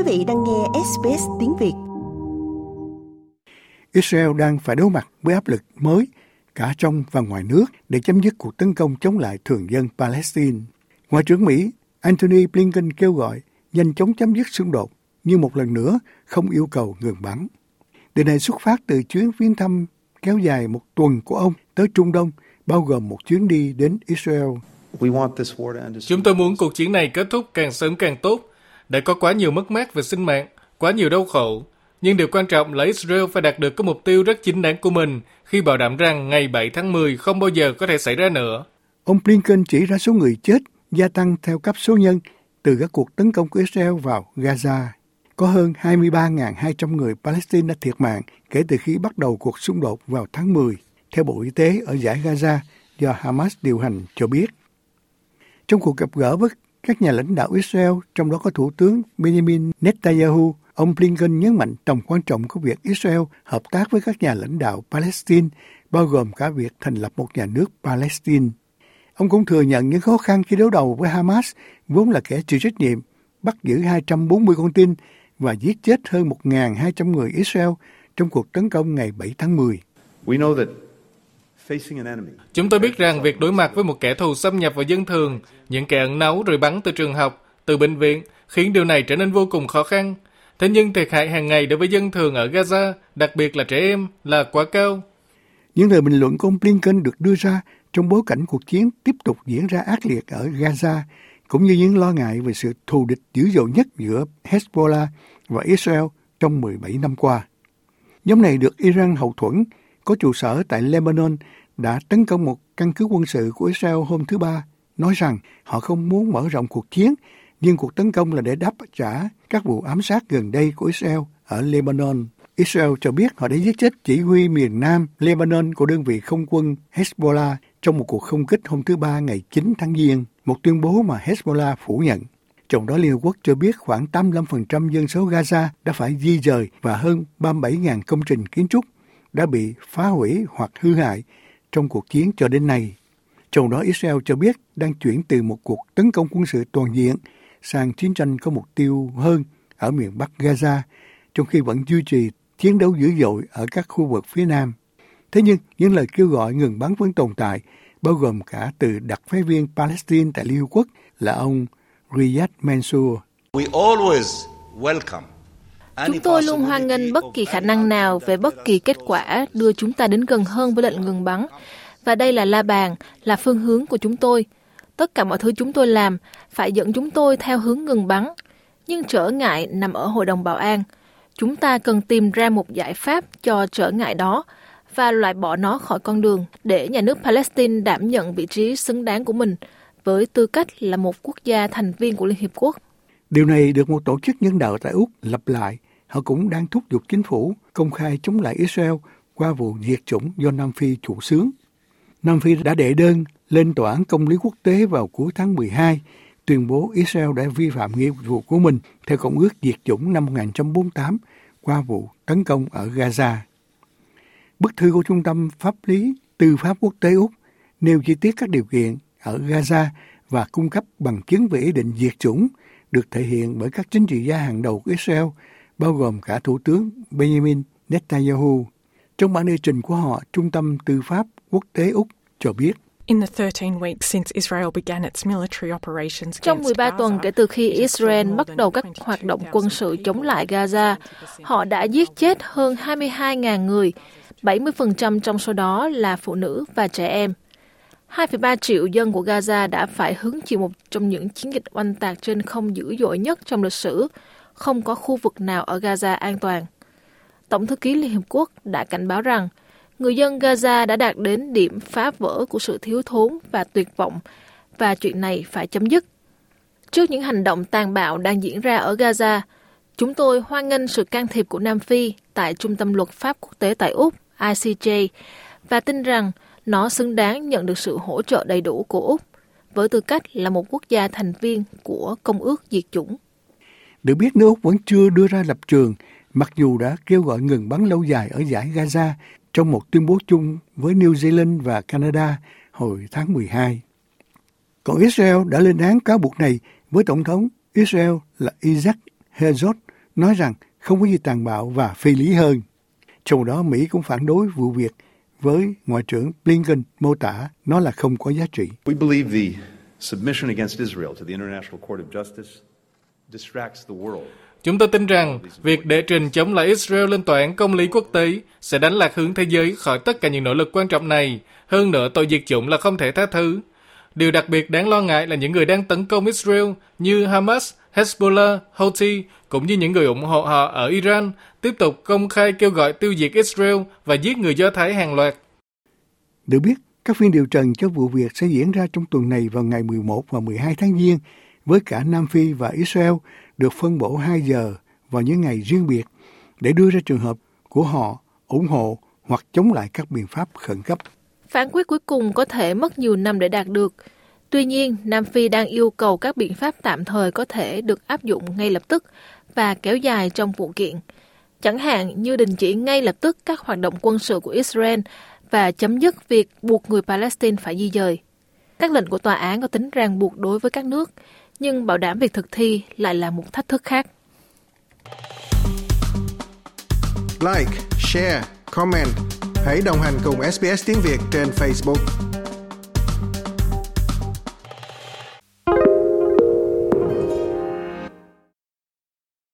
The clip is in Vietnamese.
Quý vị đang nghe SBS tiếng Việt. Israel đang phải đối mặt với áp lực mới cả trong và ngoài nước để chấm dứt cuộc tấn công chống lại thường dân Palestine. Ngoại trưởng Mỹ Antony Blinken kêu gọi nhanh chóng chấm dứt xung đột, nhưng một lần nữa không yêu cầu ngừng bắn. Điều này xuất phát từ chuyến viếng thăm kéo dài một tuần của ông tới Trung Đông, bao gồm một chuyến đi đến Israel. Chúng tôi muốn cuộc chiến này kết thúc càng sớm càng tốt, để có quá nhiều mất mát về sinh mạng, quá nhiều đau khổ. Nhưng điều quan trọng là Israel phải đạt được cái mục tiêu rất chính đáng của mình khi bảo đảm rằng ngày 7 tháng 10 không bao giờ có thể xảy ra nữa. Ông Blinken chỉ ra số người chết gia tăng theo cấp số nhân từ các cuộc tấn công của Israel vào Gaza. Có hơn 23.200 người Palestine đã thiệt mạng kể từ khi bắt đầu cuộc xung đột vào tháng 10, theo Bộ Y tế ở giải Gaza do Hamas điều hành cho biết. Trong cuộc gặp gỡ với các nhà lãnh đạo Israel, trong đó có Thủ tướng Benjamin Netanyahu, ông Blinken nhấn mạnh tầm quan trọng của việc Israel hợp tác với các nhà lãnh đạo Palestine, bao gồm cả việc thành lập một nhà nước Palestine. Ông cũng thừa nhận những khó khăn khi đối đầu với Hamas, vốn là kẻ chịu trách nhiệm, bắt giữ 240 con tin và giết chết hơn 1.200 người Israel trong cuộc tấn công ngày 7 tháng 10. Chúng tôi biết rằng việc đối mặt với một kẻ thù xâm nhập vào dân thường, những kẻ ẩn náu rồi bắn từ trường học, từ bệnh viện, khiến điều này trở nên vô cùng khó khăn. Thế nhưng thiệt hại hàng ngày đối với dân thường ở Gaza, đặc biệt là trẻ em, là quá cao. Những lời bình luận của ông Blinken được đưa ra trong bối cảnh cuộc chiến tiếp tục diễn ra ác liệt ở Gaza, cũng như những lo ngại về sự thù địch dữ dội nhất giữa Hezbollah và Israel trong 17 năm qua. Nhóm này được Iran hậu thuẫn, có trụ sở tại Lebanon, đã tấn công một căn cứ quân sự của Israel hôm thứ Ba, nói rằng họ không muốn mở rộng cuộc chiến, nhưng cuộc tấn công là để đáp trả các vụ ám sát gần đây của Israel ở Lebanon. Israel cho biết họ đã giết chết chỉ huy miền Nam Lebanon của đơn vị không quân Hezbollah trong một cuộc không kích hôm thứ Ba ngày 9 tháng Giêng, một tuyên bố mà Hezbollah phủ nhận. Trong đó Liên Hợp Quốc cho biết khoảng 85% dân số Gaza đã phải di dời và hơn 37.000 công trình kiến trúc đã bị phá hủy hoặc hư hại trong cuộc chiến cho đến nay. Trong đó Israel cho biết đang chuyển từ một cuộc tấn công quân sự toàn diện sang chiến tranh có mục tiêu hơn ở miền Bắc Gaza, trong khi vẫn duy trì chiến đấu dữ dội ở các khu vực phía Nam. Thế nhưng, những lời kêu gọi ngừng bắn vẫn tồn tại, bao gồm cả từ đặc phái viên Palestine tại Liên Hợp Quốc là ông Riyad Mansour. We always welcome Chúng tôi luôn hoan nghênh bất kỳ khả năng nào về bất kỳ kết quả đưa chúng ta đến gần hơn với lệnh ngừng bắn. Và đây là la bàn, là phương hướng của chúng tôi. Tất cả mọi thứ chúng tôi làm phải dẫn chúng tôi theo hướng ngừng bắn. Nhưng trở ngại nằm ở Hội đồng Bảo an. Chúng ta cần tìm ra một giải pháp cho trở ngại đó và loại bỏ nó khỏi con đường để nhà nước Palestine đảm nhận vị trí xứng đáng của mình với tư cách là một quốc gia thành viên của Liên Hiệp Quốc. Điều này được một tổ chức nhân đạo tại Úc lặp lại. Họ cũng đang thúc giục chính phủ công khai chống lại Israel qua vụ diệt chủng do Nam Phi chủ xướng. Nam Phi đã đệ đơn lên tòa án công lý quốc tế vào cuối tháng 12, tuyên bố Israel đã vi phạm nghĩa vụ của mình theo Công ước diệt chủng năm 1948 qua vụ tấn công ở Gaza. Bức thư của Trung tâm Pháp lý Tư pháp Quốc tế Úc nêu chi tiết các điều kiện ở Gaza và cung cấp bằng chứng về ý định diệt chủng được thể hiện bởi các chính trị gia hàng đầu của Israel, bao gồm cả Thủ tướng Benjamin Netanyahu. Trong bản đề trình của họ, Trung tâm Tư pháp Quốc tế Úc cho biết trong 13 tuần kể từ khi Israel bắt đầu các hoạt động quân sự chống lại Gaza, họ đã giết chết hơn 22.000 người, 70% trong số đó là phụ nữ và trẻ em. 2,3 triệu dân của Gaza đã phải hứng chịu một trong những chiến dịch oanh tạc trên không dữ dội nhất trong lịch sử. Không có khu vực nào ở Gaza an toàn. Tổng thư ký Liên Hợp Quốc đã cảnh báo rằng người dân Gaza đã đạt đến điểm phá vỡ của sự thiếu thốn và tuyệt vọng và chuyện này phải chấm dứt. Trước những hành động tàn bạo đang diễn ra ở Gaza, chúng tôi hoan nghênh sự can thiệp của Nam Phi tại Trung tâm Luật pháp Quốc tế tại Úc, ICJ, và tin rằng nó xứng đáng nhận được sự hỗ trợ đầy đủ của Úc với tư cách là một quốc gia thành viên của Công ước Diệt chủng. Được biết nước Úc vẫn chưa đưa ra lập trường, mặc dù đã kêu gọi ngừng bắn lâu dài ở giải Gaza trong một tuyên bố chung với New Zealand và Canada hồi tháng 12. Còn Israel đã lên án cáo buộc này với Tổng thống Israel là Isaac Herzog nói rằng không có gì tàn bạo và phi lý hơn. Trong đó Mỹ cũng phản đối vụ việc với Ngoại trưởng Blinken mô tả nó là không có giá trị. We believe the submission against Israel to the International Court of Justice. Chúng tôi tin rằng việc đệ trình chống lại Israel lên tòa án công lý quốc tế sẽ đánh lạc hướng thế giới khỏi tất cả những nỗ lực quan trọng này. Hơn nữa, tội diệt chủng là không thể tha thứ. Điều đặc biệt đáng lo ngại là những người đang tấn công Israel như Hamas, Hezbollah, Houthi cũng như những người ủng hộ họ ở Iran tiếp tục công khai kêu gọi tiêu diệt Israel và giết người Do Thái hàng loạt. Được biết, các phiên điều trần cho vụ việc sẽ diễn ra trong tuần này vào ngày 11 và 12 tháng Giêng với cả Nam Phi và Israel được phân bổ 2 giờ vào những ngày riêng biệt để đưa ra trường hợp của họ ủng hộ hoặc chống lại các biện pháp khẩn cấp. Phán quyết cuối cùng có thể mất nhiều năm để đạt được. Tuy nhiên, Nam Phi đang yêu cầu các biện pháp tạm thời có thể được áp dụng ngay lập tức và kéo dài trong vụ kiện. Chẳng hạn như đình chỉ ngay lập tức các hoạt động quân sự của Israel và chấm dứt việc buộc người Palestine phải di dời. Các lệnh của tòa án có tính ràng buộc đối với các nước, nhưng bảo đảm việc thực thi lại là một thách thức khác. Like, share, comment. Hãy đồng hành cùng SBS tiếng Việt trên Facebook.